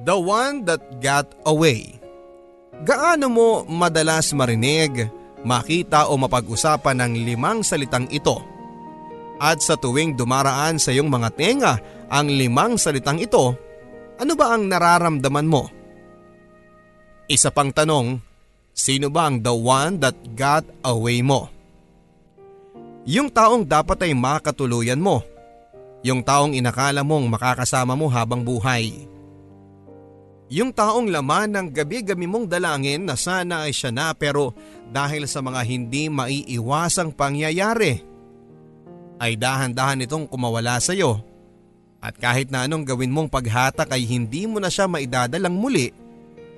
The one that got away. Gaano mo madalas marinig, makita o mapag-usapan ng limang salitang ito? At sa tuwing dumaraan sa iyong mga tenga ang limang salitang ito, ano ba ang nararamdaman mo? Isa pang tanong, sino ba ang the one that got away mo? Yung taong dapat ay makatuluyan mo. Yung taong inakala mong makakasama mo habang buhay. Yung taong laman ng gabi-gabi mong dalangin na sana ay siya na pero dahil sa mga hindi maiiwasang pangyayari ay dahan-dahan itong kumawala sa iyo. At kahit na anong gawin mong paghatak ay hindi mo na siya maidadalang muli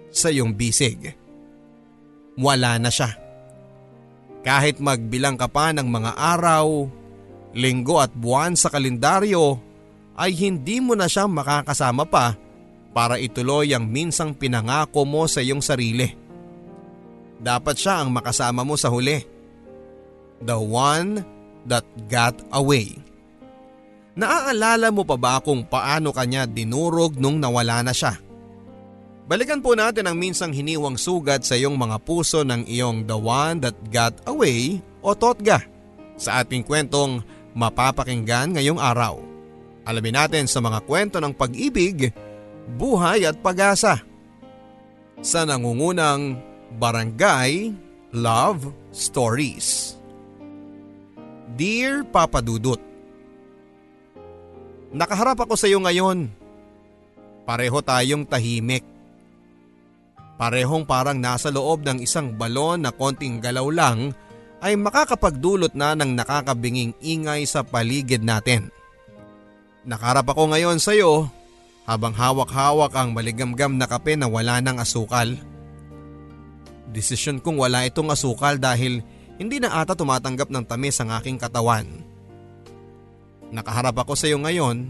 sa iyong bisig. Wala na siya. Kahit magbilang ka pa ng mga araw, linggo at buwan sa kalendaryo ay hindi mo na siya makakasama pa para ituloy ang minsang pinangako mo sa iyong sarili. Dapat siya ang makasama mo sa huli. The one that got away. Naaalala mo pa ba kung paano kanya dinurog nung nawala na siya? Balikan po natin ang minsang hiniwang sugat sa iyong mga puso ng iyong the one that got away o totga sa ating kwentong mapapakinggan ngayong araw. Alamin natin sa mga kwento ng pag-ibig buhay at pag-asa. Sa nangungunang Barangay Love Stories. Dear Papa Dudut, Nakaharap ako sa iyo ngayon. Pareho tayong tahimik. Parehong parang nasa loob ng isang balon na konting galaw lang ay makakapagdulot na ng nakakabinging ingay sa paligid natin. Nakarap ako ngayon sa iyo habang hawak-hawak ang maligamgam na kape na wala ng asukal. Desisyon kong wala itong asukal dahil hindi na ata tumatanggap ng tamis ang aking katawan. Nakaharap ako sa iyo ngayon.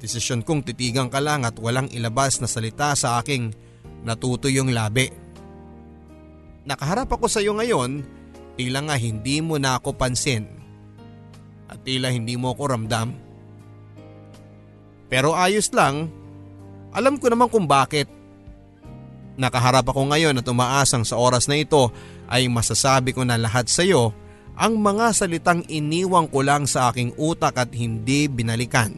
Desisyon kong titigang ka lang at walang ilabas na salita sa aking natutuyong labi. Nakaharap ako sa iyo ngayon, tila nga hindi mo na ako pansin. At tila hindi mo ako ramdam. Pero ayos lang, alam ko naman kung bakit. Nakaharap ako ngayon at umaasang sa oras na ito ay masasabi ko na lahat sa iyo ang mga salitang iniwang ko lang sa aking utak at hindi binalikan.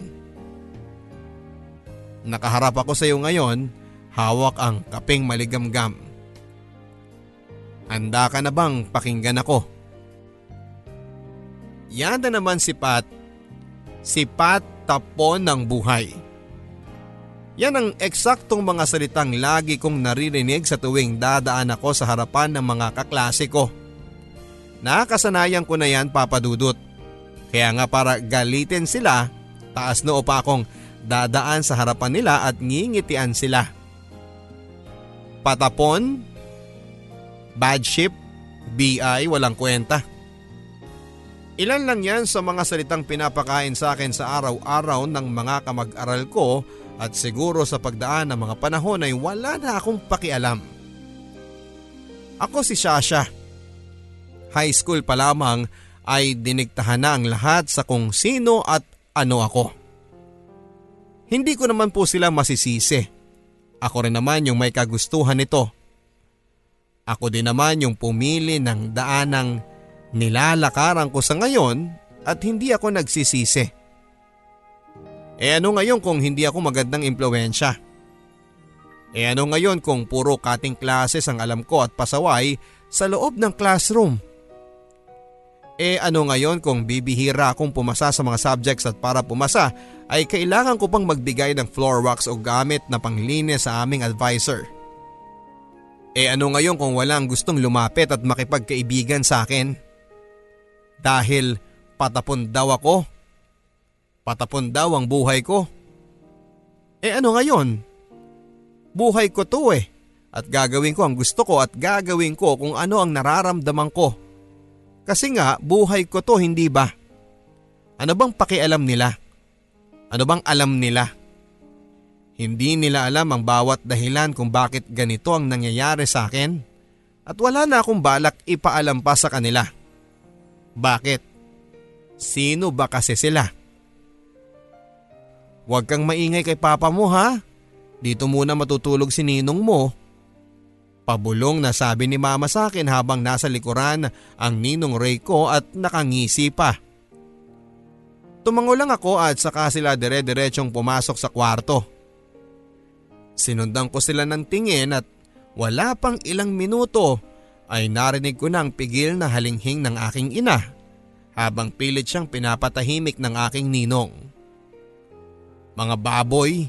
Nakaharap ako sa iyo ngayon, hawak ang kaping maligamgam. Handa ka na bang pakinggan ako? Yan na naman si Pat. Si Pat tapon ng buhay. Yan ang eksaktong mga salitang lagi kong naririnig sa tuwing dadaan ako sa harapan ng mga kaklase ko. Nakasanayan ko na yan papadudot. Kaya nga para galitin sila, taas noo pa akong dadaan sa harapan nila at ngingitian sila. Patapon, bad ship, BI walang kwenta. Ilan lang yan sa mga salitang pinapakain sa akin sa araw-araw ng mga kamag-aral ko at siguro sa pagdaan ng mga panahon ay wala na akong pakialam. Ako si Shasha. High school pa lamang ay dinigtahan na ang lahat sa kung sino at ano ako. Hindi ko naman po sila masisisi. Ako rin naman yung may kagustuhan nito. Ako din naman yung pumili ng daanang Nilalakaran ko sa ngayon at hindi ako nagsisisi. E ano ngayon kung hindi ako magandang impluensya? E ano ngayon kung puro cutting classes ang alam ko at pasaway sa loob ng classroom? E ano ngayon kung bibihira akong pumasa sa mga subjects at para pumasa ay kailangan ko pang magbigay ng floor wax o gamit na panglinis sa aming advisor? E ano ngayon kung walang gustong lumapit at makipagkaibigan sa akin? Dahil patapon daw ako. Patapon daw ang buhay ko. Eh ano ngayon? Buhay ko to eh. At gagawin ko ang gusto ko at gagawin ko kung ano ang nararamdaman ko. Kasi nga buhay ko to hindi ba? Ano bang pakialam nila? Ano bang alam nila? Hindi nila alam ang bawat dahilan kung bakit ganito ang nangyayari sa akin. At wala na akong balak ipaalam pa sa kanila. Bakit? Sino ba kasi sila? Huwag kang maingay kay papa mo ha. Dito muna matutulog si ninong mo. Pabulong na sabi ni mama sa akin habang nasa likuran ang ninong Ray ko at nakangisi pa. Tumango lang ako at saka sila dire-diretsong pumasok sa kwarto. Sinundan ko sila ng tingin at wala pang ilang minuto ay narinig ko na pigil na halinghing ng aking ina habang pilit siyang pinapatahimik ng aking ninong. Mga baboy,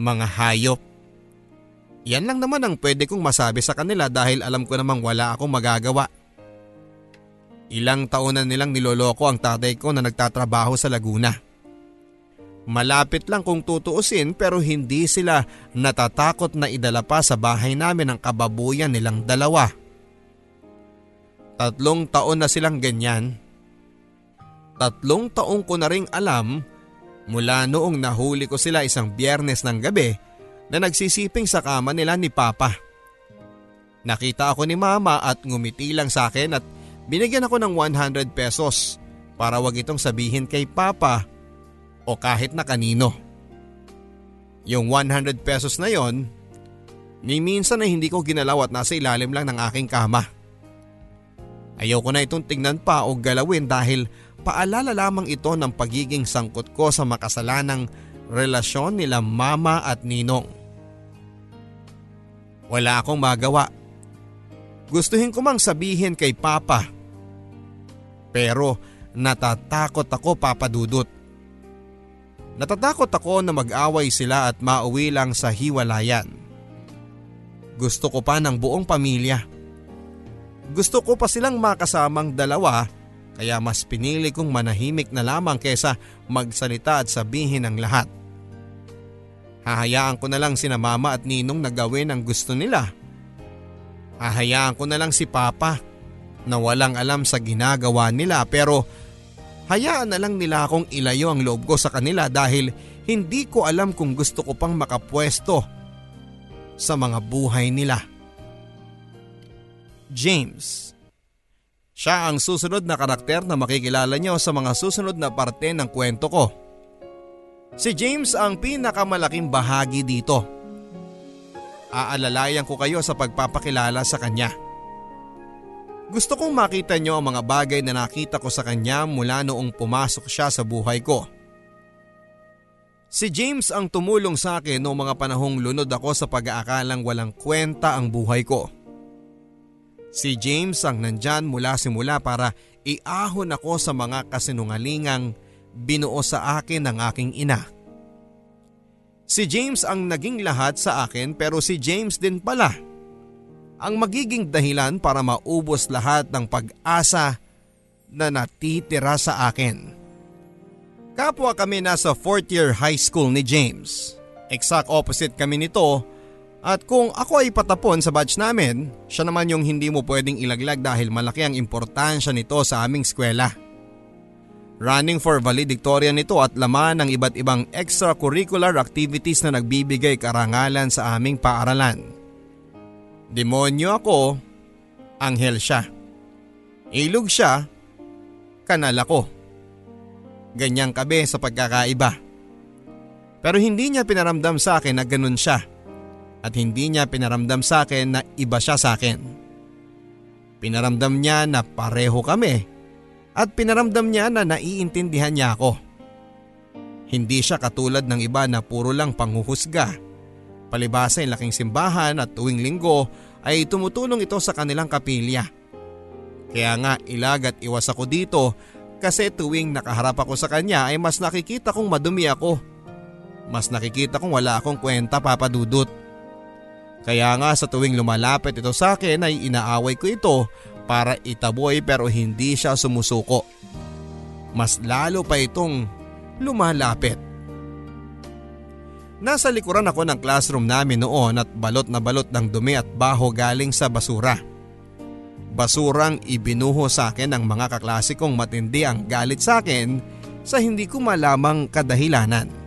mga hayop. Yan lang naman ang pwede kong masabi sa kanila dahil alam ko namang wala akong magagawa. Ilang taon na nilang niloloko ang tatay ko na nagtatrabaho sa Laguna. Malapit lang kung tutuusin pero hindi sila natatakot na idala pa sa bahay namin ang kababuyan nilang dalawa. Tatlong taon na silang ganyan. Tatlong taong ko na ring alam mula noong nahuli ko sila isang biyernes ng gabi na nagsisiping sa kama nila ni Papa. Nakita ako ni Mama at ngumiti lang sa akin at binigyan ako ng 100 pesos para wag itong sabihin kay Papa o kahit na kanino. Yung 100 pesos na yon, ni minsan na hindi ko ginalaw at nasa ilalim lang ng aking kama. Ayaw ko na itong tingnan pa o galawin dahil paalala lamang ito ng pagiging sangkot ko sa makasalanang relasyon nila mama at ninong. Wala akong magawa. Gustuhin ko mang sabihin kay papa. Pero natatakot ako papadudot. Natatakot ako na mag-away sila at mauwi lang sa hiwalayan. Gusto ko pa ng buong pamilya. Gusto ko pa silang makasamang dalawa kaya mas pinili kong manahimik na lamang kesa magsalita at sabihin ang lahat. Hahayaan ko na lang sina mama at ninong na gawin ang gusto nila. Hahayaan ko na lang si papa na walang alam sa ginagawa nila pero hayaan na lang nila akong ilayo ang loob ko sa kanila dahil hindi ko alam kung gusto ko pang makapwesto sa mga buhay nila. James. Siya ang susunod na karakter na makikilala niyo sa mga susunod na parte ng kwento ko. Si James ang pinakamalaking bahagi dito. Aalalayan ko kayo sa pagpapakilala sa kanya. Gusto kong makita niyo ang mga bagay na nakita ko sa kanya mula noong pumasok siya sa buhay ko. Si James ang tumulong sa akin noong mga panahong lunod ako sa pag-aakalang walang kwenta ang buhay ko. Si James ang nandyan mula simula para iahon ako sa mga kasinungalingang binuo sa akin ng aking ina. Si James ang naging lahat sa akin pero si James din pala ang magiging dahilan para maubos lahat ng pag-asa na natitira sa akin. Kapwa kami nasa 4th year high school ni James. Exact opposite kami nito at kung ako ay patapon sa batch namin, siya naman yung hindi mo pwedeng ilaglag dahil malaki ang importansya nito sa aming eskwela. Running for valedictorian nito at laman ng iba't ibang extracurricular activities na nagbibigay karangalan sa aming paaralan. Demonyo ako, anghel siya. Ilog siya, kanal ako. Ganyang kabe sa pagkakaiba. Pero hindi niya pinaramdam sa akin na ganun siya at hindi niya pinaramdam sa akin na iba siya sa akin. Pinaramdam niya na pareho kami at pinaramdam niya na naiintindihan niya ako. Hindi siya katulad ng iba na puro lang panghuhusga. Palibasa yung laking simbahan at tuwing linggo ay tumutulong ito sa kanilang kapilya. Kaya nga ilag at iwas ako dito kasi tuwing nakaharap ako sa kanya ay mas nakikita kong madumi ako. Mas nakikita kong wala akong kwenta papadudot. Kaya nga sa tuwing lumalapit ito sa akin ay inaaway ko ito para itaboy pero hindi siya sumusuko. Mas lalo pa itong lumalapit. Nasa likuran ako ng classroom namin noon at balot na balot ng dumi at baho galing sa basura. Basurang ibinuho sa akin ng mga kaklasikong matindi ang galit sa akin sa hindi ko malamang kadahilanan.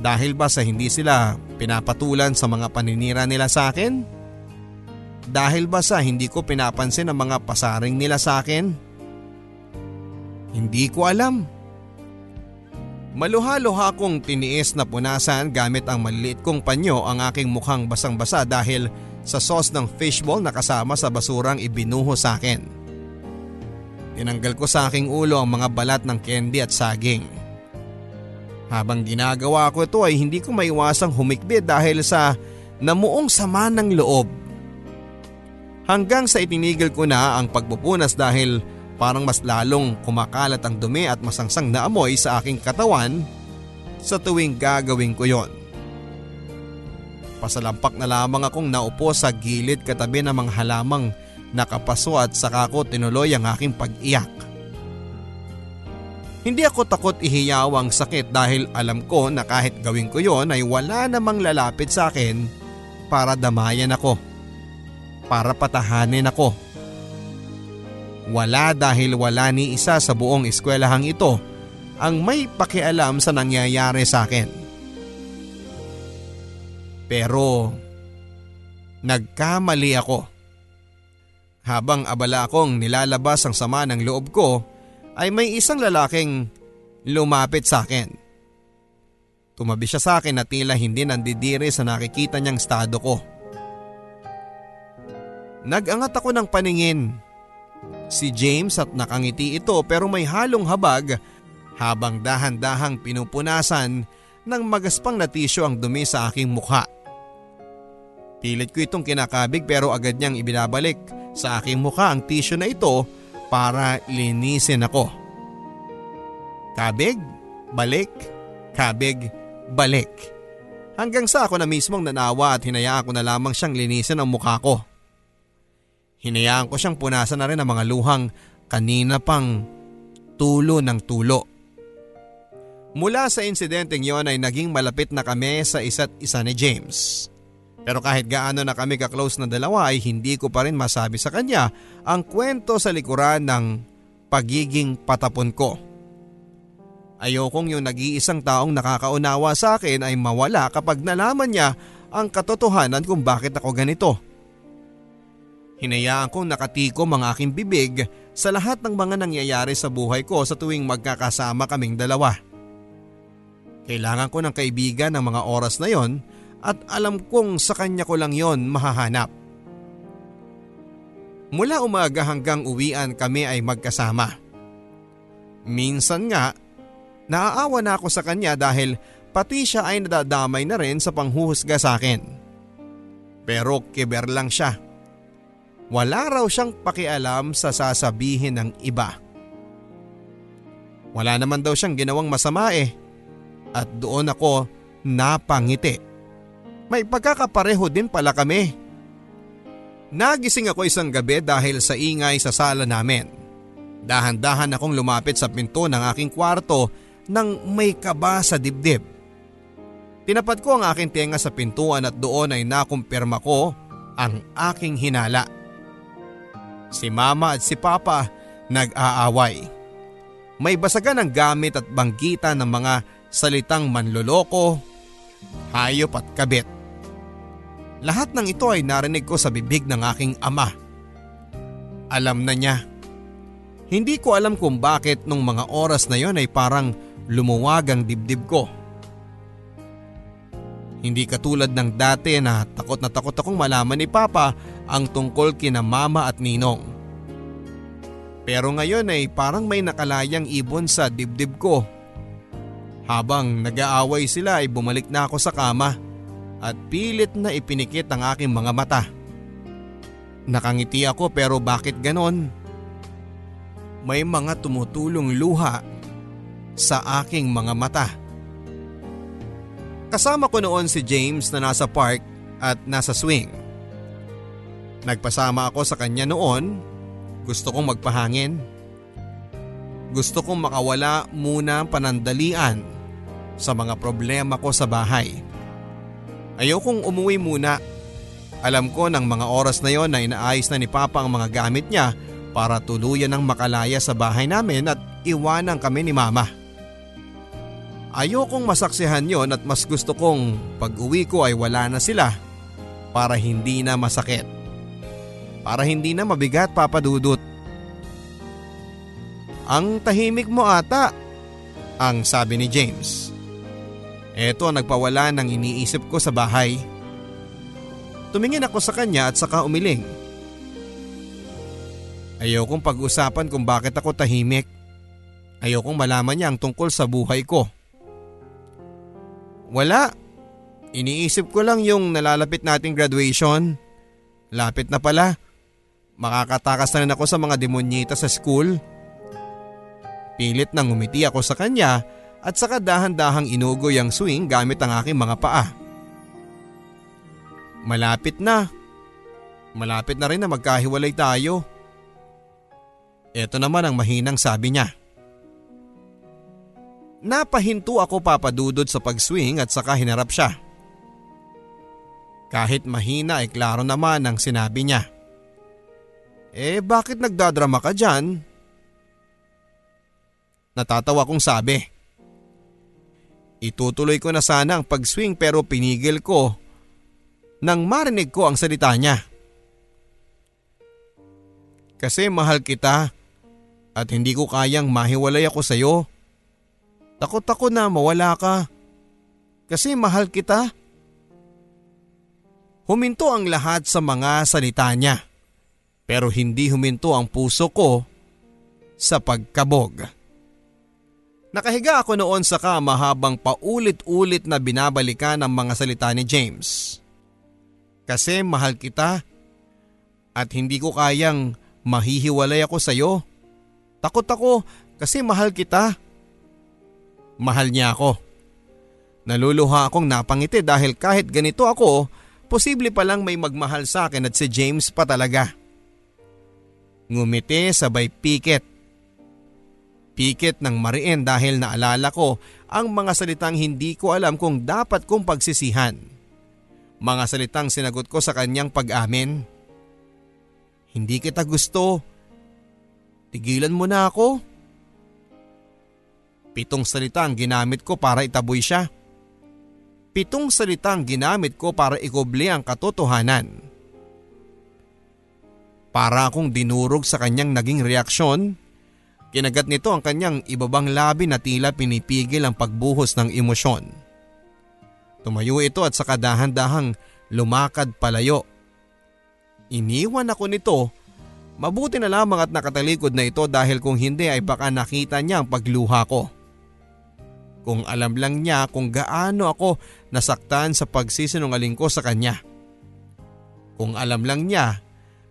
Dahil ba sa hindi sila pinapatulan sa mga paninira nila sa akin? Dahil ba sa hindi ko pinapansin ang mga pasaring nila sa akin? Hindi ko alam. Maluha-luha kong tiniis na punasan gamit ang maliliit kong panyo ang aking mukhang basang-basa dahil sa sauce ng fishball na kasama sa basurang ibinuho sa akin. Tinanggal ko sa aking ulo ang mga balat ng candy at saging. Habang ginagawa ko ito ay hindi ko maiwasang humikbit dahil sa namuong sama ng loob. Hanggang sa itinigil ko na ang pagpupunas dahil Parang mas lalong kumakalat ang dumi at masangsang na amoy sa aking katawan sa tuwing gagawin ko yon. Pasalampak na lamang akong naupo sa gilid katabi ng mga halamang nakapaso at saka ko tinuloy ang aking pag-iyak. Hindi ako takot ihiyaw ang sakit dahil alam ko na kahit gawin ko yon ay wala namang lalapit sa akin para damayan ako. Para patahanin ako wala dahil wala ni isa sa buong eskwelahang ito ang may pakialam sa nangyayari sa akin. Pero nagkamali ako. Habang abala akong nilalabas ang sama ng loob ko ay may isang lalaking lumapit sa akin. Tumabi siya sa akin at tila hindi nandidiri sa nakikita niyang estado ko. Nagangat ako ng paningin Si James at nakangiti ito pero may halong habag habang dahan-dahang pinupunasan ng magaspang na tisyo ang dumi sa aking mukha. Pilit ko itong kinakabig pero agad niyang ibinabalik sa aking mukha ang tisyo na ito para linisin ako. Kabig, balik, kabig, balik. Hanggang sa ako na mismong nanawa at hinayaan ko na lamang siyang linisin ang mukha ko. Hinayaan ko siyang punasan na rin ang mga luhang kanina pang tulo ng tulo. Mula sa insidenteng yon ay naging malapit na kami sa isa't isa ni James. Pero kahit gaano na kami ka-close na dalawa ay hindi ko pa rin masabi sa kanya ang kwento sa likuran ng pagiging patapon ko. Ayokong yung nag-iisang taong nakakaunawa sa akin ay mawala kapag nalaman niya ang katotohanan kung bakit ako ganito. Hinayaan kong nakatikom ang aking bibig sa lahat ng mga nangyayari sa buhay ko sa tuwing magkakasama kaming dalawa. Kailangan ko ng kaibigan ng mga oras na yon at alam kong sa kanya ko lang yon mahahanap. Mula umaga hanggang uwian kami ay magkasama. Minsan nga, naaawa na ako sa kanya dahil pati siya ay nadadamay na rin sa panghuhusga sa akin. Pero kiber lang siya wala raw siyang pakialam sa sasabihin ng iba. Wala naman daw siyang ginawang masama eh. At doon ako napangiti. May pagkakapareho din pala kami. Nagising ako isang gabi dahil sa ingay sa sala namin. Dahan-dahan akong lumapit sa pinto ng aking kwarto nang may kaba sa dibdib. Tinapat ko ang aking tenga sa pintuan at doon ay nakumpirma ko ang aking hinala. Si mama at si papa nag-aaway. May basagan ng gamit at banggita ng mga salitang manloloko, hayop at kabit. Lahat ng ito ay narinig ko sa bibig ng aking ama. Alam na niya. Hindi ko alam kung bakit nung mga oras na yon ay parang lumuwag ang dibdib ko. Hindi katulad ng dati na takot na takot akong malaman ni Papa ang tungkol kina Mama at Ninong. Pero ngayon ay parang may nakalayang ibon sa dibdib ko. Habang nag-aaway sila ay bumalik na ako sa kama at pilit na ipinikit ang aking mga mata. Nakangiti ako pero bakit ganon? May mga tumutulong luha sa aking mga mata. Kasama ko noon si James na nasa park at nasa swing. Nagpasama ako sa kanya noon. Gusto kong magpahangin. Gusto kong makawala muna panandalian sa mga problema ko sa bahay. Ayokong umuwi muna. Alam ko ng mga oras na yon na inaayos na ni Papa ang mga gamit niya para tuluyan ng makalaya sa bahay namin at iwanan kami ni Mama. Ayokong masaksihan yon at mas gusto kong pag uwi ko ay wala na sila para hindi na masakit. Para hindi na mabigat papadudot. Ang tahimik mo ata. Ang sabi ni James. Eto ang nagpawala ng iniisip ko sa bahay. Tumingin ako sa kanya at saka umiling. Ayokong pag-usapan kung bakit ako tahimik. Ayokong malaman niya ang tungkol sa buhay ko. Wala. Iniisip ko lang yung nalalapit nating graduation. Lapit na pala. Makakatakas na rin ako sa mga demonyita sa school. Pilit nang umiti ako sa kanya at saka dahan-dahang inugoy ang swing gamit ang aking mga paa. Malapit na. Malapit na rin na magkahiwalay tayo. Ito naman ang mahinang sabi niya. Napahinto ako papadudod sa pag-swing at saka hinarap siya. Kahit mahina ay klaro naman ang sinabi niya. Eh bakit nagdadrama ka dyan? Natatawa kong sabi. Itutuloy ko na sana ang pag-swing pero pinigil ko nang marinig ko ang salita niya. Kasi mahal kita at hindi ko kayang mahiwalay ako sa iyo. Takot ako na mawala ka. Kasi mahal kita. Huminto ang lahat sa mga salita niya. Pero hindi huminto ang puso ko sa pagkabog. Nakahiga ako noon sa kama habang paulit-ulit na binabalikan ang mga salita ni James. Kasi mahal kita at hindi ko kayang mahihiwalay ako sa iyo. Takot ako kasi mahal kita. Mahal niya ako. Naluluha akong napangiti dahil kahit ganito ako, posible palang may magmahal sa akin at si James pa talaga. Ngumiti sabay pikit. Pikit ng mariin dahil naalala ko ang mga salitang hindi ko alam kung dapat kong pagsisihan. Mga salitang sinagot ko sa kanyang pag-amin. Hindi kita gusto. Tigilan mo na ako. Pitong salita ang ginamit ko para itaboy siya. Pitong salita ang ginamit ko para ikubli ang katotohanan. Para akong dinurog sa kanyang naging reaksyon, kinagat nito ang kanyang ibabang labi na tila pinipigil ang pagbuhos ng emosyon. Tumayo ito at sa kadahan-dahang lumakad palayo. Iniwan ako nito Mabuti na lamang at nakatalikod na ito dahil kung hindi ay baka nakita niya ang pagluha ko. Kung alam lang niya kung gaano ako nasaktan sa pagsisinungaling ko sa kanya. Kung alam lang niya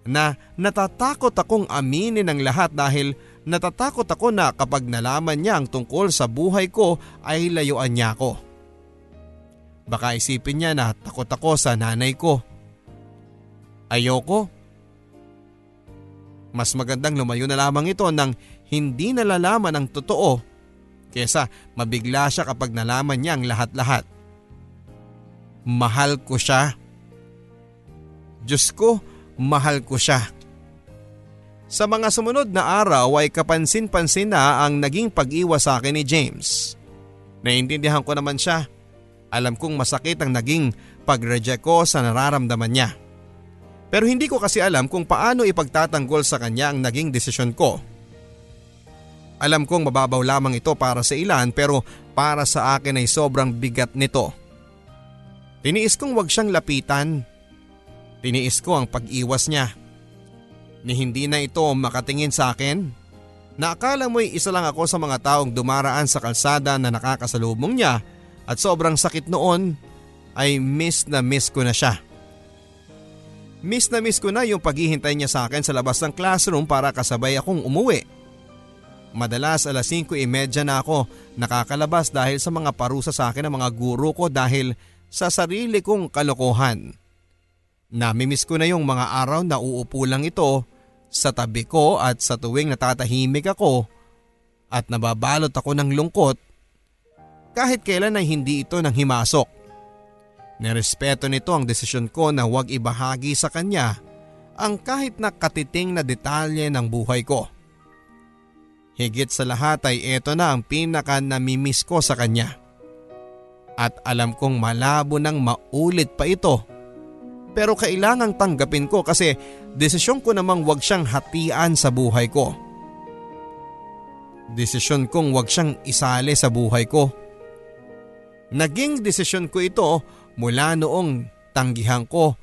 na natatakot akong aminin ang lahat dahil natatakot ako na kapag nalaman niya ang tungkol sa buhay ko ay layuan niya ako. Baka isipin niya na takot ako sa nanay ko. Ayoko mas magandang lumayo na lamang ito nang hindi nalalaman ang totoo kesa mabigla siya kapag nalaman niya ang lahat-lahat. Mahal ko siya. Diyos ko, mahal ko siya. Sa mga sumunod na araw ay kapansin-pansin na ang naging pag-iwas sa akin ni James. Naintindihan ko naman siya. Alam kong masakit ang naging pag-reject ko sa nararamdaman niya. Pero hindi ko kasi alam kung paano ipagtatanggol sa kanya ang naging desisyon ko. Alam kong mababaw lamang ito para sa ilan pero para sa akin ay sobrang bigat nito. Tiniis kong wag siyang lapitan. Tiniis ko ang pag-iwas niya. Ni hindi na ito makatingin sa akin. Naakala mo'y isa lang ako sa mga taong dumaraan sa kalsada na nakakasalubong niya at sobrang sakit noon ay miss na miss ko na siya. Miss na miss ko na yung paghihintay niya sa akin sa labas ng classroom para kasabay akong umuwi. Madalas alas 5.30 na ako nakakalabas dahil sa mga parusa sa akin ng mga guro ko dahil sa sarili kong kalokohan. Namimiss ko na yung mga araw na uupo lang ito sa tabi ko at sa tuwing natatahimik ako at nababalot ako ng lungkot kahit kailan ay hindi ito nang himasok. Nerespeto nito ang desisyon ko na huwag ibahagi sa kanya ang kahit na katiting na detalye ng buhay ko. Higit sa lahat ay ito na ang pinaka namimiss ko sa kanya. At alam kong malabo nang maulit pa ito. Pero kailangang tanggapin ko kasi desisyon ko namang huwag siyang hatian sa buhay ko. Desisyon kong wag siyang isali sa buhay ko. Naging desisyon ko ito mula noong tanggihan ko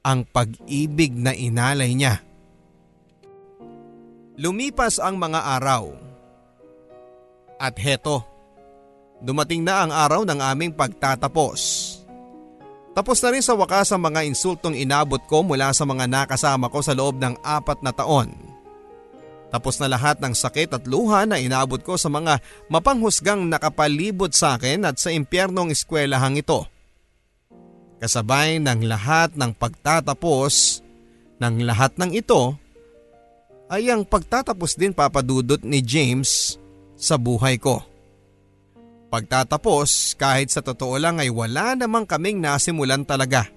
ang pag-ibig na inalay niya. Lumipas ang mga araw. At heto, dumating na ang araw ng aming pagtatapos. Tapos na rin sa wakas ang mga insultong inabot ko mula sa mga nakasama ko sa loob ng apat na taon. Tapos na lahat ng sakit at luha na inabot ko sa mga mapanghusgang nakapalibot sa akin at sa impyernong eskwelahang ito. Kasabay ng lahat ng pagtatapos ng lahat ng ito ay ang pagtatapos din papadudot ni James sa buhay ko. Pagtatapos kahit sa totoo lang ay wala namang kaming nasimulan talaga.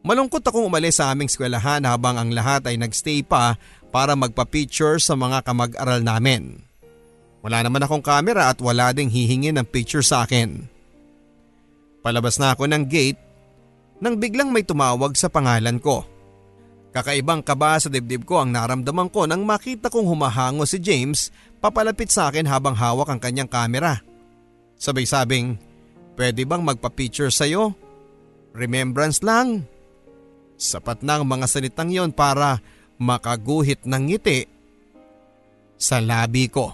Malungkot akong umalis sa aming eskwelahan habang ang lahat ay nagstay pa para magpa-picture sa mga kamag-aral namin. Wala naman akong camera at wala ding hihingin ng picture sa akin. Palabas na ako ng gate nang biglang may tumawag sa pangalan ko. Kakaibang kaba sa dibdib ko ang naramdaman ko nang makita kong humahango si James papalapit sa akin habang hawak ang kanyang kamera. Sabay sabing, pwede bang magpa-picture sa'yo? Remembrance lang. Sapat na ang mga salitang yon para makaguhit ng ngiti sa labi ko.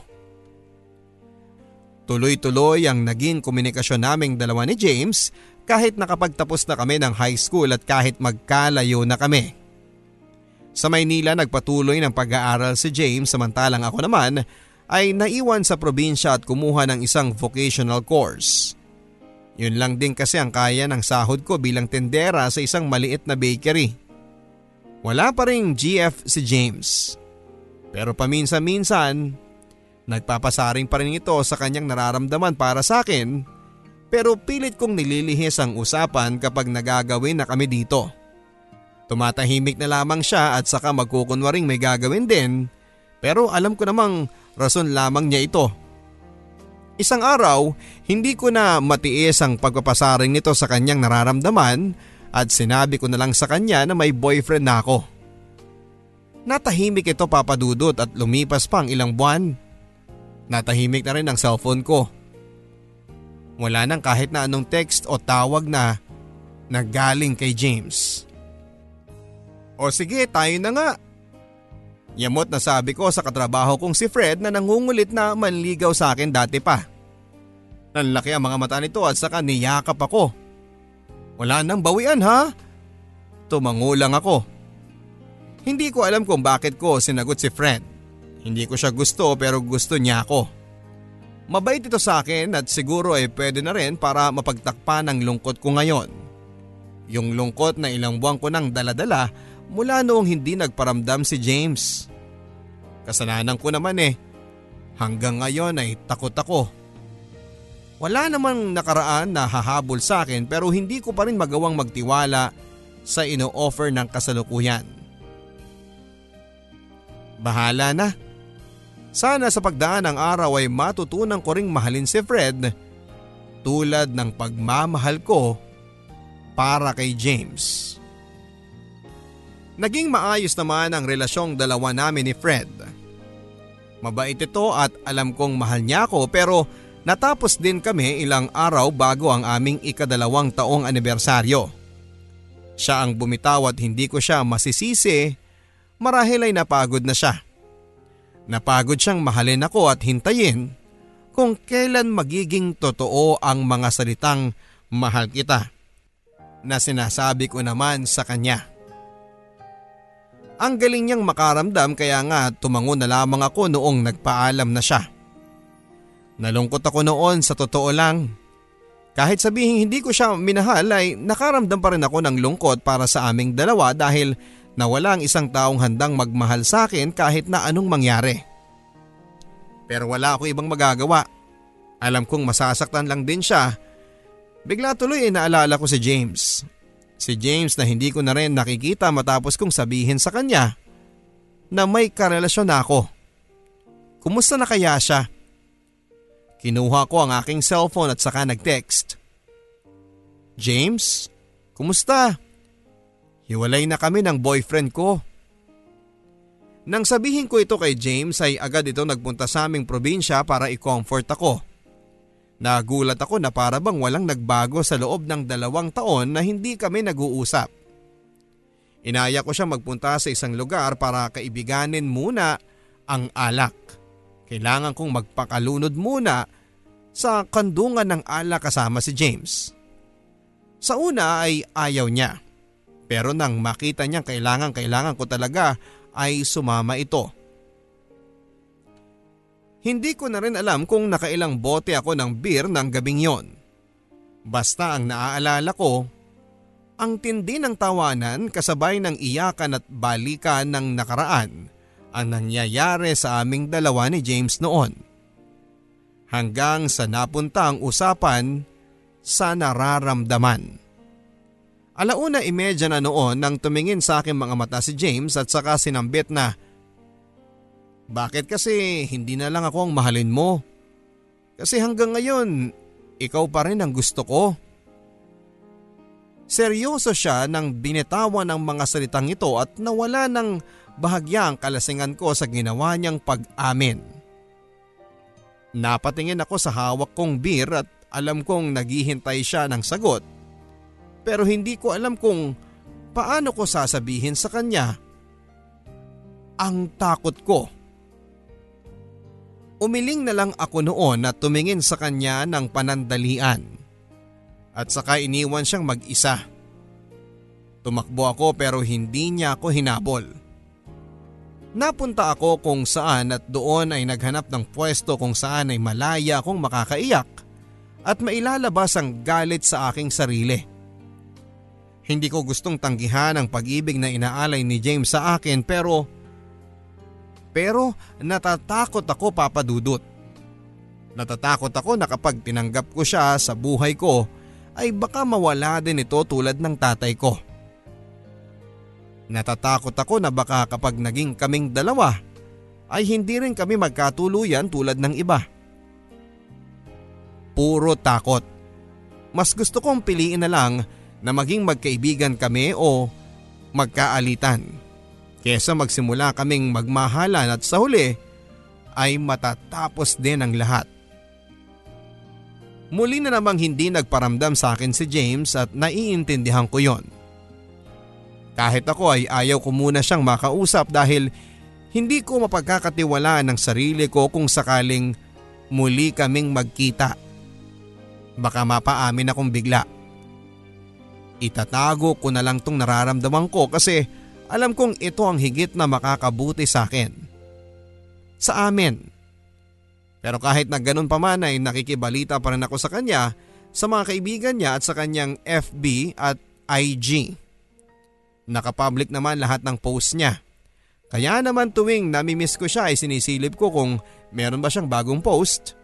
Tuloy-tuloy ang naging komunikasyon naming dalawa ni James kahit nakapagtapos na kami ng high school at kahit magkalayo na kami. Sa Maynila nagpatuloy ng pag-aaral si James samantalang ako naman ay naiwan sa probinsya at kumuha ng isang vocational course. Yun lang din kasi ang kaya ng sahod ko bilang tendera sa isang maliit na bakery. Wala pa rin GF si James. Pero paminsan-minsan, nagpapasaring pa rin ito sa kanyang nararamdaman para sa akin pero pilit kong nililihis ang usapan kapag nagagawin na kami dito. Tumatahimik na lamang siya at saka magkukunwaring may gagawin din pero alam ko namang rason lamang niya ito. Isang araw, hindi ko na matiis ang pagpapasaring nito sa kanyang nararamdaman at sinabi ko na lang sa kanya na may boyfriend na ako. Natahimik ito papadudot at lumipas pa ang ilang buwan. Natahimik na rin ang cellphone ko. Wala nang kahit na anong text o tawag na nagaling kay James. O sige, tayo na nga. Yamot na sabi ko sa katrabaho kong si Fred na nangungulit na manligaw sa akin dati pa. Nanlaki ang mga mata nito at saka niyakap ako. Wala nang bawian ha? Tumangulang ako. Hindi ko alam kung bakit ko sinagot si Fred. Hindi ko siya gusto pero gusto niya ako. Mabait ito sa akin at siguro ay pwede na rin para mapagtakpan ang lungkot ko ngayon. Yung lungkot na ilang buwan ko nang daladala mula noong hindi nagparamdam si James. Kasalanan ko naman eh. Hanggang ngayon ay takot ako. Wala namang nakaraan na hahabol sa akin pero hindi ko pa rin magawang magtiwala sa ino-offer ng kasalukuyan. Bahala na. Sana sa pagdaan ng araw ay matutunan ko ring mahalin si Fred tulad ng pagmamahal ko para kay James. Naging maayos naman ang relasyong dalawa namin ni Fred. Mabait ito at alam kong mahal niya ako pero natapos din kami ilang araw bago ang aming ikadalawang taong anibersaryo. Siya ang bumitaw at hindi ko siya masisisi marahil ay napagod na siya. Napagod siyang mahalin ako at hintayin kung kailan magiging totoo ang mga salitang mahal kita na sinasabi ko naman sa kanya. Ang galing niyang makaramdam kaya nga tumango na lamang ako noong nagpaalam na siya. Nalungkot ako noon sa totoo lang. Kahit sabihin hindi ko siya minahal ay nakaramdam pa rin ako ng lungkot para sa aming dalawa dahil nawala ang isang taong handang magmahal sa akin kahit na anong mangyari. Pero wala ako ibang magagawa. Alam kong masasaktan lang din siya. Bigla tuloy ay naalala ko si James. Si James na hindi ko na rin nakikita matapos kong sabihin sa kanya na may karelasyon ako. Kumusta na kaya siya? Kinuha ko ang aking cellphone at saka nag-text. James, kumusta? Hiwalay na kami ng boyfriend ko. Nang sabihin ko ito kay James ay agad ito nagpunta sa aming probinsya para i-comfort ako. Nagulat ako na para bang walang nagbago sa loob ng dalawang taon na hindi kami nag-uusap. Inaya ko siya magpunta sa isang lugar para kaibiganin muna ang alak. Kailangan kong magpakalunod muna sa kandungan ng alak kasama si James. Sa una ay ayaw niya. Pero nang makita niya kailangan kailangan ko talaga ay sumama ito. Hindi ko na rin alam kung nakailang bote ako ng beer ng gabing yon. Basta ang naaalala ko, ang tindi ng tawanan kasabay ng iyakan at balikan ng nakaraan ang nangyayari sa aming dalawa ni James noon. Hanggang sa napunta ang usapan sa nararamdaman. Alauna imedya na noon nang tumingin sa aking mga mata si James at saka sinambit na bakit kasi hindi na lang ako ang mahalin mo? Kasi hanggang ngayon, ikaw pa rin ang gusto ko. Seryoso siya nang binitawan ng mga salitang ito at nawala ng bahagya ang kalasingan ko sa ginawa niyang pag-amin. Napatingin ako sa hawak kong beer at alam kong naghihintay siya ng sagot. Pero hindi ko alam kung paano ko sasabihin sa kanya ang takot ko. Umiling na lang ako noon at tumingin sa kanya ng panandalian. At saka iniwan siyang mag-isa. Tumakbo ako pero hindi niya ako hinabol. Napunta ako kung saan at doon ay naghanap ng pwesto kung saan ay malaya akong makakaiyak at mailalabas ang galit sa aking sarili. Hindi ko gustong tanggihan ang pag-ibig na inaalay ni James sa akin pero pero natatakot ako papadudot. Natatakot ako na kapag tinanggap ko siya sa buhay ko ay baka mawala din ito tulad ng tatay ko. Natatakot ako na baka kapag naging kaming dalawa ay hindi rin kami magkatuluyan tulad ng iba. Puro takot. Mas gusto kong piliin na lang na maging magkaibigan kami o magkaalitan kesa magsimula kaming magmahalan at sa huli ay matatapos din ang lahat. Muli na namang hindi nagparamdam sa akin si James at naiintindihan ko yon. Kahit ako ay ayaw ko muna siyang makausap dahil hindi ko mapagkakatiwalaan ng sarili ko kung sakaling muli kaming magkita. Baka mapaamin akong bigla. Itatago ko na lang tong nararamdaman ko kasi alam kong ito ang higit na makakabuti sa akin. Sa amin. Pero kahit na ganun pa man ay nakikibalita pa rin ako sa kanya, sa mga kaibigan niya at sa kanyang FB at IG. Nakapublic naman lahat ng post niya. Kaya naman tuwing namimiss ko siya ay sinisilip ko kung meron ba siyang bagong post.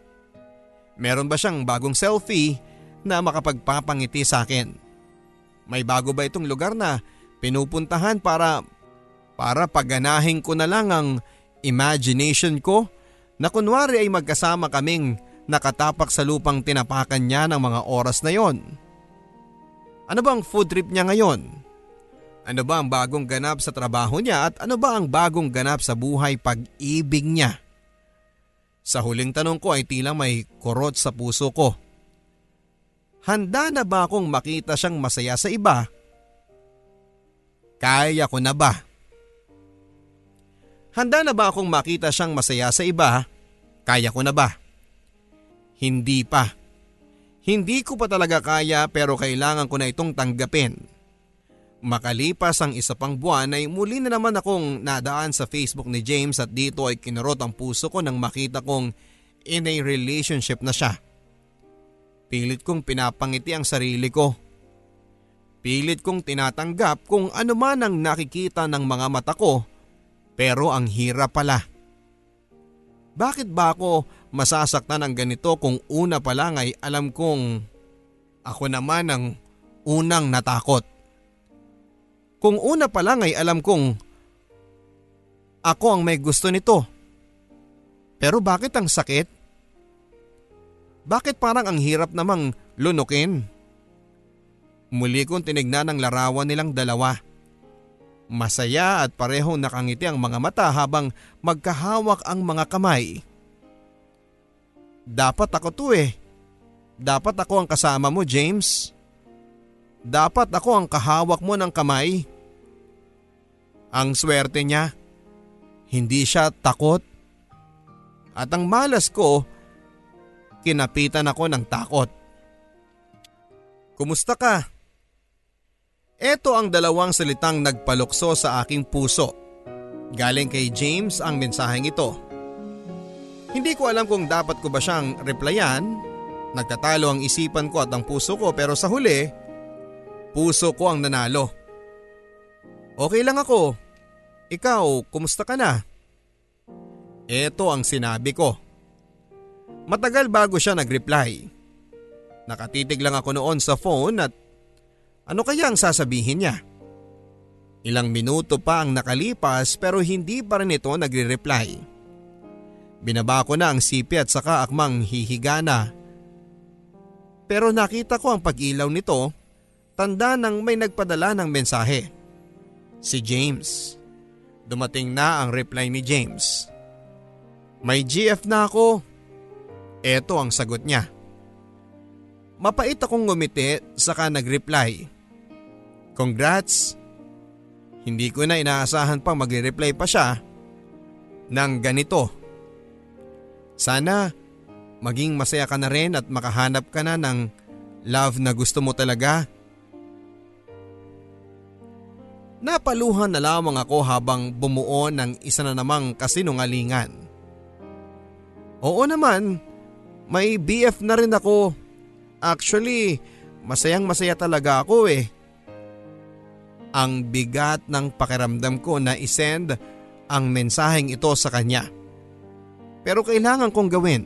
Meron ba siyang bagong selfie na makapagpapangiti sa akin. May bago ba itong lugar na pinupuntahan para para paganahin ko na lang ang imagination ko na kunwari ay magkasama kaming nakatapak sa lupang tinapakan niya ng mga oras na yon. Ano ba ang food trip niya ngayon? Ano ba ang bagong ganap sa trabaho niya at ano ba ang bagong ganap sa buhay pag-ibig niya? Sa huling tanong ko ay tila may kurot sa puso ko. Handa na ba akong makita siyang masaya sa iba kaya ko na ba? Handa na ba akong makita siyang masaya sa iba? Kaya ko na ba? Hindi pa. Hindi ko pa talaga kaya pero kailangan ko na itong tanggapin. Makalipas ang isa pang buwan ay muli na naman akong nadaan sa Facebook ni James at dito ay kinurot ang puso ko nang makita kong in a relationship na siya. Pilit kong pinapangiti ang sarili ko. Pilit kong tinatanggap kung ano man ang nakikita ng mga mata ko pero ang hirap pala. Bakit ba ako masasaktan ng ganito kung una pa lang ay alam kong ako naman ang unang natakot? Kung una pa lang ay alam kong ako ang may gusto nito. Pero bakit ang sakit? Bakit parang ang hirap namang lunukin? Muli kong tinignan ang larawan nilang dalawa. Masaya at parehong nakangiti ang mga mata habang magkahawak ang mga kamay. Dapat ako to eh. Dapat ako ang kasama mo James. Dapat ako ang kahawak mo ng kamay. Ang swerte niya, hindi siya takot. At ang malas ko, kinapitan ako ng takot. Kumusta ka? Ito ang dalawang salitang nagpalukso sa aking puso. Galing kay James ang mensaheng ito. Hindi ko alam kung dapat ko ba siyang replyan. Nagtatalo ang isipan ko at ang puso ko pero sa huli, puso ko ang nanalo. Okay lang ako. Ikaw, kumusta ka na? Ito ang sinabi ko. Matagal bago siya nag-reply. Nakatitig lang ako noon sa phone at ano kaya ang sasabihin niya? Ilang minuto pa ang nakalipas pero hindi pa rin ito nagre-reply. Binaba ko na ang sipi at saka akmang hihiga na. Pero nakita ko ang pag-ilaw nito, tanda nang may nagpadala ng mensahe. Si James. Dumating na ang reply ni James. May GF na ako. Ito ang sagot niya. Mapait akong ngumiti saka nag-reply. Congrats! Hindi ko na inaasahan pang magre-reply pa siya ng ganito. Sana maging masaya ka na rin at makahanap ka na ng love na gusto mo talaga. Napaluhan na lamang ako habang bumuo ng isa na namang kasinungalingan. Oo naman, may BF na rin ako Actually, masayang masaya talaga ako eh. Ang bigat ng pakiramdam ko na isend ang mensaheng ito sa kanya. Pero kailangan kong gawin.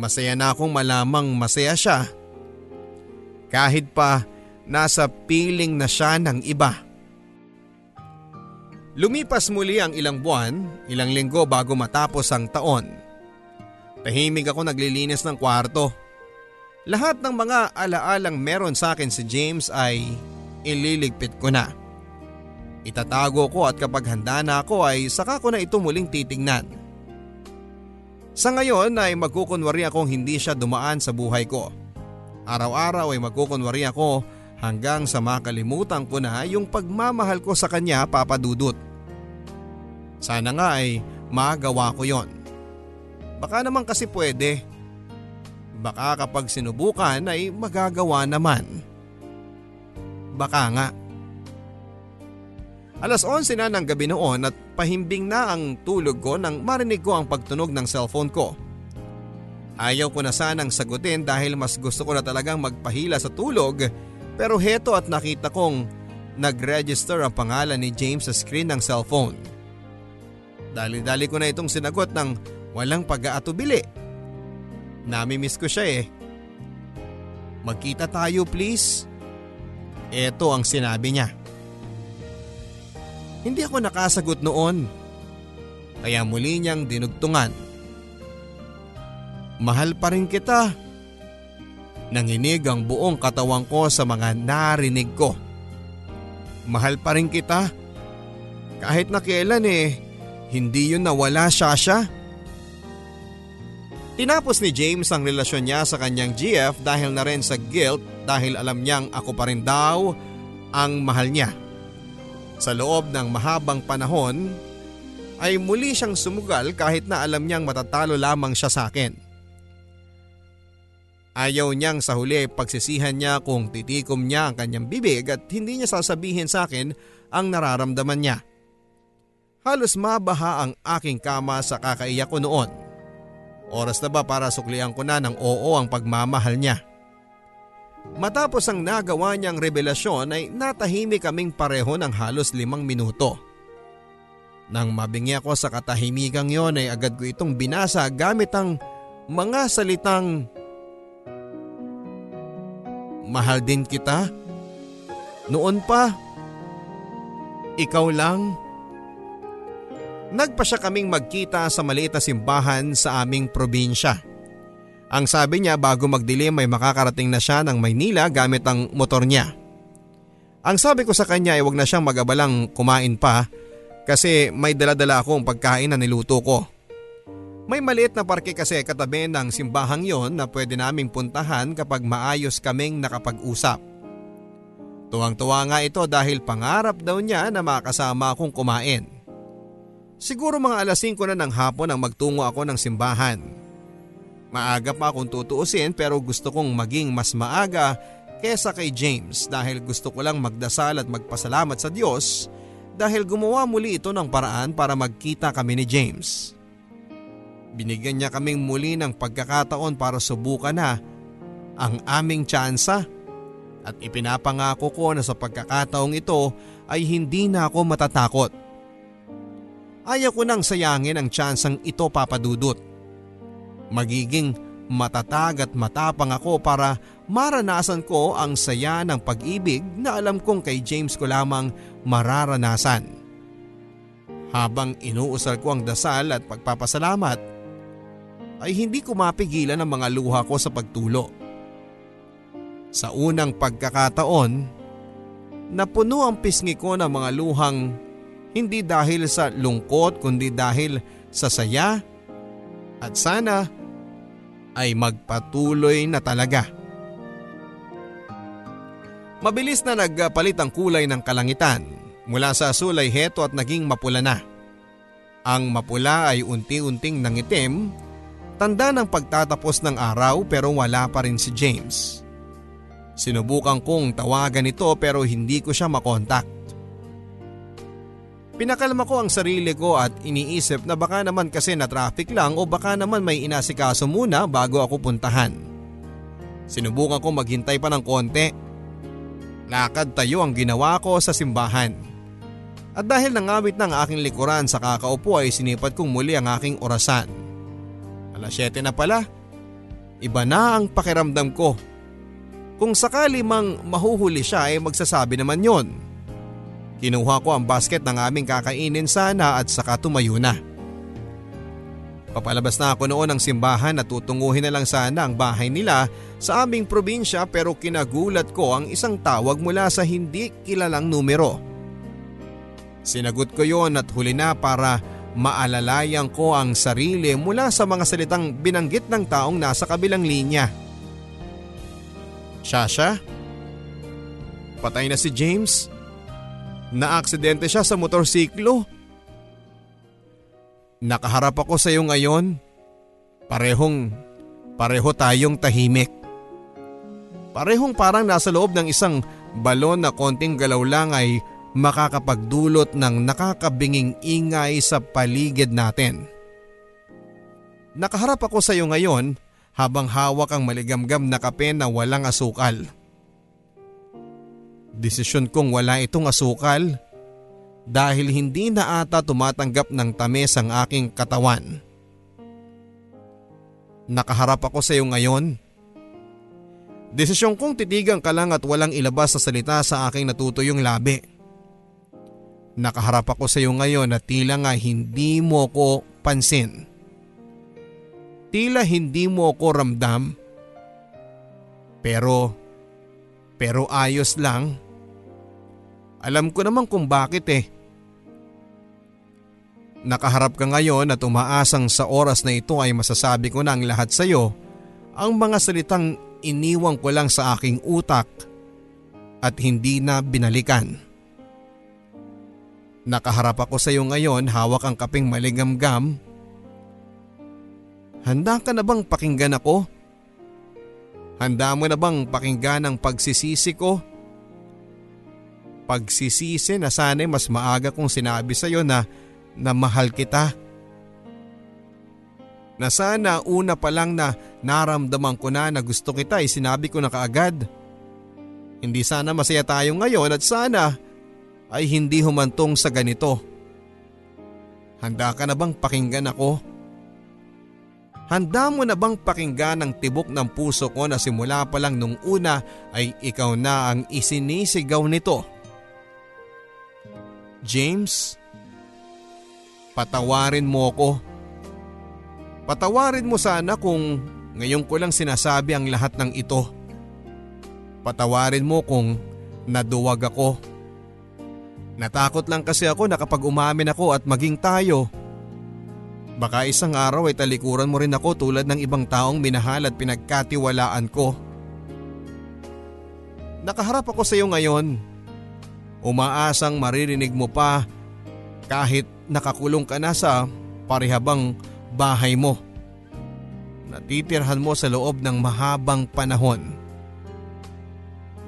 Masaya na akong malamang masaya siya. Kahit pa nasa piling na siya ng iba. Lumipas muli ang ilang buwan, ilang linggo bago matapos ang taon. Tahimik ako naglilinis ng kwarto. Lahat ng mga alaalang meron sa akin si James ay ililigpit ko na. Itatago ko at kapag handa na ako ay saka ko na ito muling titingnan. Sa ngayon ay magkukunwari akong hindi siya dumaan sa buhay ko. Araw-araw ay magkukunwari ako hanggang sa makalimutan ko na yung pagmamahal ko sa kanya papadudot. Sana nga ay magawa ko yon. Baka naman kasi pwede. Baka kapag sinubukan ay magagawa naman. Baka nga. Alas 11 na ng gabi noon at pahimbing na ang tulog ko nang marinig ko ang pagtunog ng cellphone ko. Ayaw ko na sanang sagutin dahil mas gusto ko na talagang magpahila sa tulog pero heto at nakita kong nag-register ang pangalan ni James sa screen ng cellphone. Dali-dali ko na itong sinagot ng walang pag-aatubili. Namimiss ko siya eh. Magkita tayo please. Ito ang sinabi niya. Hindi ako nakasagot noon. Kaya muli niyang dinugtungan. Mahal pa rin kita. Nanginig ang buong katawan ko sa mga narinig ko. Mahal pa rin kita. Kahit na kailan eh, hindi yun nawala siya siya. Tinapos ni James ang relasyon niya sa kanyang GF dahil na rin sa guilt dahil alam niyang ako pa rin daw ang mahal niya. Sa loob ng mahabang panahon ay muli siyang sumugal kahit na alam niyang matatalo lamang siya sa akin. Ayaw niyang sa huli pagsisihan niya kung titikom niya ang kanyang bibig at hindi niya sasabihin sa akin ang nararamdaman niya. Halos mabaha ang aking kama sa kakaiyak ko noon Oras na ba para suklian ko na ng oo ang pagmamahal niya? Matapos ang nagawa niyang revelasyon ay natahimik kaming pareho ng halos limang minuto. Nang mabingi ako sa katahimigang yon ay agad ko itong binasa gamit ang mga salitang Mahal din kita? Noon pa? Ikaw lang? Nagpa siya kaming magkita sa maliit na simbahan sa aming probinsya. Ang sabi niya bago magdilim ay makakarating na siya ng Maynila gamit ang motor niya. Ang sabi ko sa kanya ay wag na siyang magabalang kumain pa kasi may daladala akong pagkain na niluto ko. May maliit na parke kasi katabi ng simbahang yon na pwede naming puntahan kapag maayos kaming nakapag-usap. Tuwang-tuwa nga ito dahil pangarap daw niya na makasama akong kumain. Siguro mga alas 5 na ng hapon ang magtungo ako ng simbahan. Maaga pa akong tutuusin pero gusto kong maging mas maaga kesa kay James dahil gusto ko lang magdasal at magpasalamat sa Diyos dahil gumawa muli ito ng paraan para magkita kami ni James. Binigyan niya kaming muli ng pagkakataon para subukan na ang aming tsansa at ipinapangako ko na sa pagkakataong ito ay hindi na ako matatakot. Ayaw ko nang sayangin ang tsansang ito papadudot. Magiging matatag at matapang ako para maranasan ko ang saya ng pag-ibig na alam kong kay James ko lamang mararanasan. Habang inuusal ko ang dasal at pagpapasalamat, ay hindi ko mapigilan ang mga luha ko sa pagtulo. Sa unang pagkakataon, napuno ang pisngi ko ng mga luhang hindi dahil sa lungkot kundi dahil sa saya at sana ay magpatuloy na talaga. Mabilis na nagpalit ang kulay ng kalangitan mula sa asul ay heto at naging mapula na. Ang mapula ay unti-unting nangitim Tanda ng pagtatapos ng araw pero wala pa rin si James. Sinubukan kong tawagan ito pero hindi ko siya makontak. Pinakalma ko ang sarili ko at iniisip na baka naman kasi na traffic lang o baka naman may inasikaso muna bago ako puntahan. Sinubukan ko maghintay pa ng konti. Lakad tayo ang ginawa ko sa simbahan. At dahil nangawit ng aking likuran sa kakaupo ay sinipat kong muli ang aking orasan. Alas 7 na pala. Iba na ang pakiramdam ko. Kung sakali mang mahuhuli siya ay magsasabi naman yon. Kinuha ko ang basket ng aming kakainin sana at saka tumayo na. Papalabas na ako noon ng simbahan at tutunguhin na lang sana ang bahay nila sa aming probinsya pero kinagulat ko ang isang tawag mula sa hindi kilalang numero. Sinagot ko yon at huli na para maalalayan ko ang sarili mula sa mga salitang binanggit ng taong nasa kabilang linya. Shasha? Patay na si James? Naaksidente siya sa motorsiklo? Nakaharap ako sa iyo ngayon. Parehong, pareho tayong tahimik. Parehong parang nasa loob ng isang balon na konting galaw lang ay makakapagdulot ng nakakabinging ingay sa paligid natin. Nakaharap ako sa iyo ngayon habang hawak ang maligamgam na kape na walang asukal. Desisyon kong wala itong asukal dahil hindi na ata tumatanggap ng tamis ang aking katawan. Nakaharap ako sa iyo ngayon. Desisyon kong titigan ka lang at walang ilabas sa salita sa aking natutuyong labi. Nakaharap ako sa iyo ngayon na tila nga hindi mo ko pansin. Tila hindi mo ko ramdam. Pero, pero ayos lang. Alam ko naman kung bakit eh. Nakaharap ka ngayon at umaasang sa oras na ito ay masasabi ko na ang lahat sa iyo ang mga salitang iniwang ko lang sa aking utak at hindi na binalikan. Nakaharap ako sa iyo ngayon hawak ang kaping maligamgam. Handa ka na bang pakinggan ako? Handa mo na bang pakinggan ang pagsisisi ko? Pagsisisi na sana'y mas maaga kong sinabi sa iyo na, na mahal kita. Na sana una pa lang na naramdaman ko na na gusto kita ay sinabi ko na kaagad. Hindi sana masaya tayo ngayon at sana ay hindi humantong sa ganito. Handa ka na bang pakinggan ako? Handa mo na bang pakinggan ang tibok ng puso ko na simula pa lang nung una ay ikaw na ang isinisigaw nito? James, patawarin mo ko. Patawarin mo sana kung ngayon ko lang sinasabi ang lahat ng ito. Patawarin mo kung naduwag ako. Natakot lang kasi ako na kapag umamin ako at maging tayo, baka isang araw ay talikuran mo rin ako tulad ng ibang taong minahal at pinagkatiwalaan ko. Nakaharap ako sa iyo ngayon. Umaasang maririnig mo pa kahit nakakulong ka na sa parihabang bahay mo. Natitirhan mo sa loob ng mahabang panahon.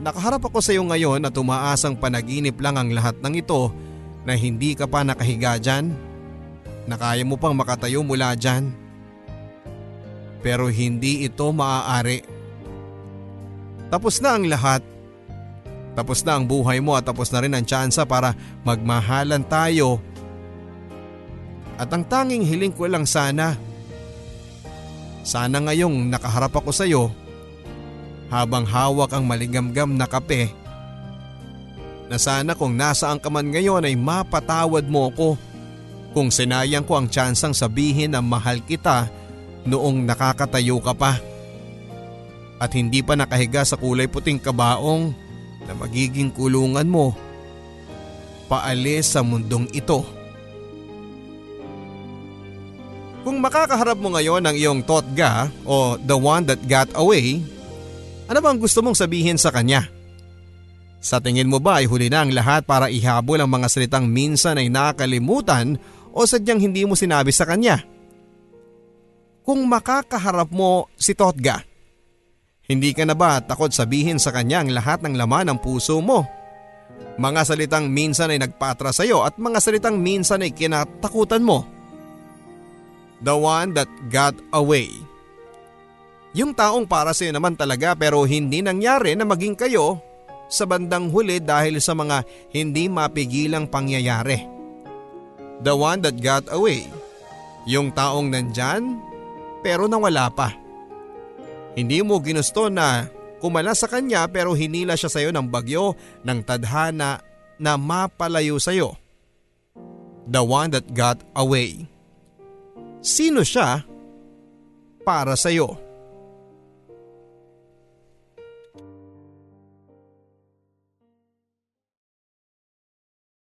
Nakaharap ako sa iyo ngayon at umaasang panaginip lang ang lahat ng ito na hindi ka pa nakahiga dyan. Na kaya mo pang makatayo mula dyan. Pero hindi ito maaari. Tapos na ang lahat. Tapos na ang buhay mo at tapos na rin ang tsansa para magmahalan tayo. At ang tanging hiling ko lang sana. Sana ngayong nakaharap ako sa iyo habang hawak ang maligamgam na kape. Na sana kung nasaan ka man ngayon ay mapatawad mo ko kung sinayang ko ang tsansang sabihin na mahal kita noong nakakatayo ka pa. At hindi pa nakahiga sa kulay puting kabaong na magiging kulungan mo paalis sa mundong ito. Kung makakaharap mo ngayon ng iyong totga o the one that got away, ano bang gusto mong sabihin sa kanya? Sa tingin mo ba ay huli na ang lahat para ihabol ang mga salitang minsan ay nakalimutan o sadyang hindi mo sinabi sa kanya? Kung makakaharap mo si Totga, hindi ka na ba takot sabihin sa kanya ang lahat ng laman ng puso mo? Mga salitang minsan ay nagpatra sa iyo at mga salitang minsan ay kinatakutan mo. The one that got away. Yung taong para sa'yo naman talaga pero hindi nangyari na maging kayo sa bandang huli dahil sa mga hindi mapigilang pangyayari. The one that got away. Yung taong nandyan pero nawala pa. Hindi mo ginusto na kumala sa kanya pero hinila siya sa'yo ng bagyo ng tadhana na mapalayo sa'yo. The one that got away. Sino siya para sa'yo?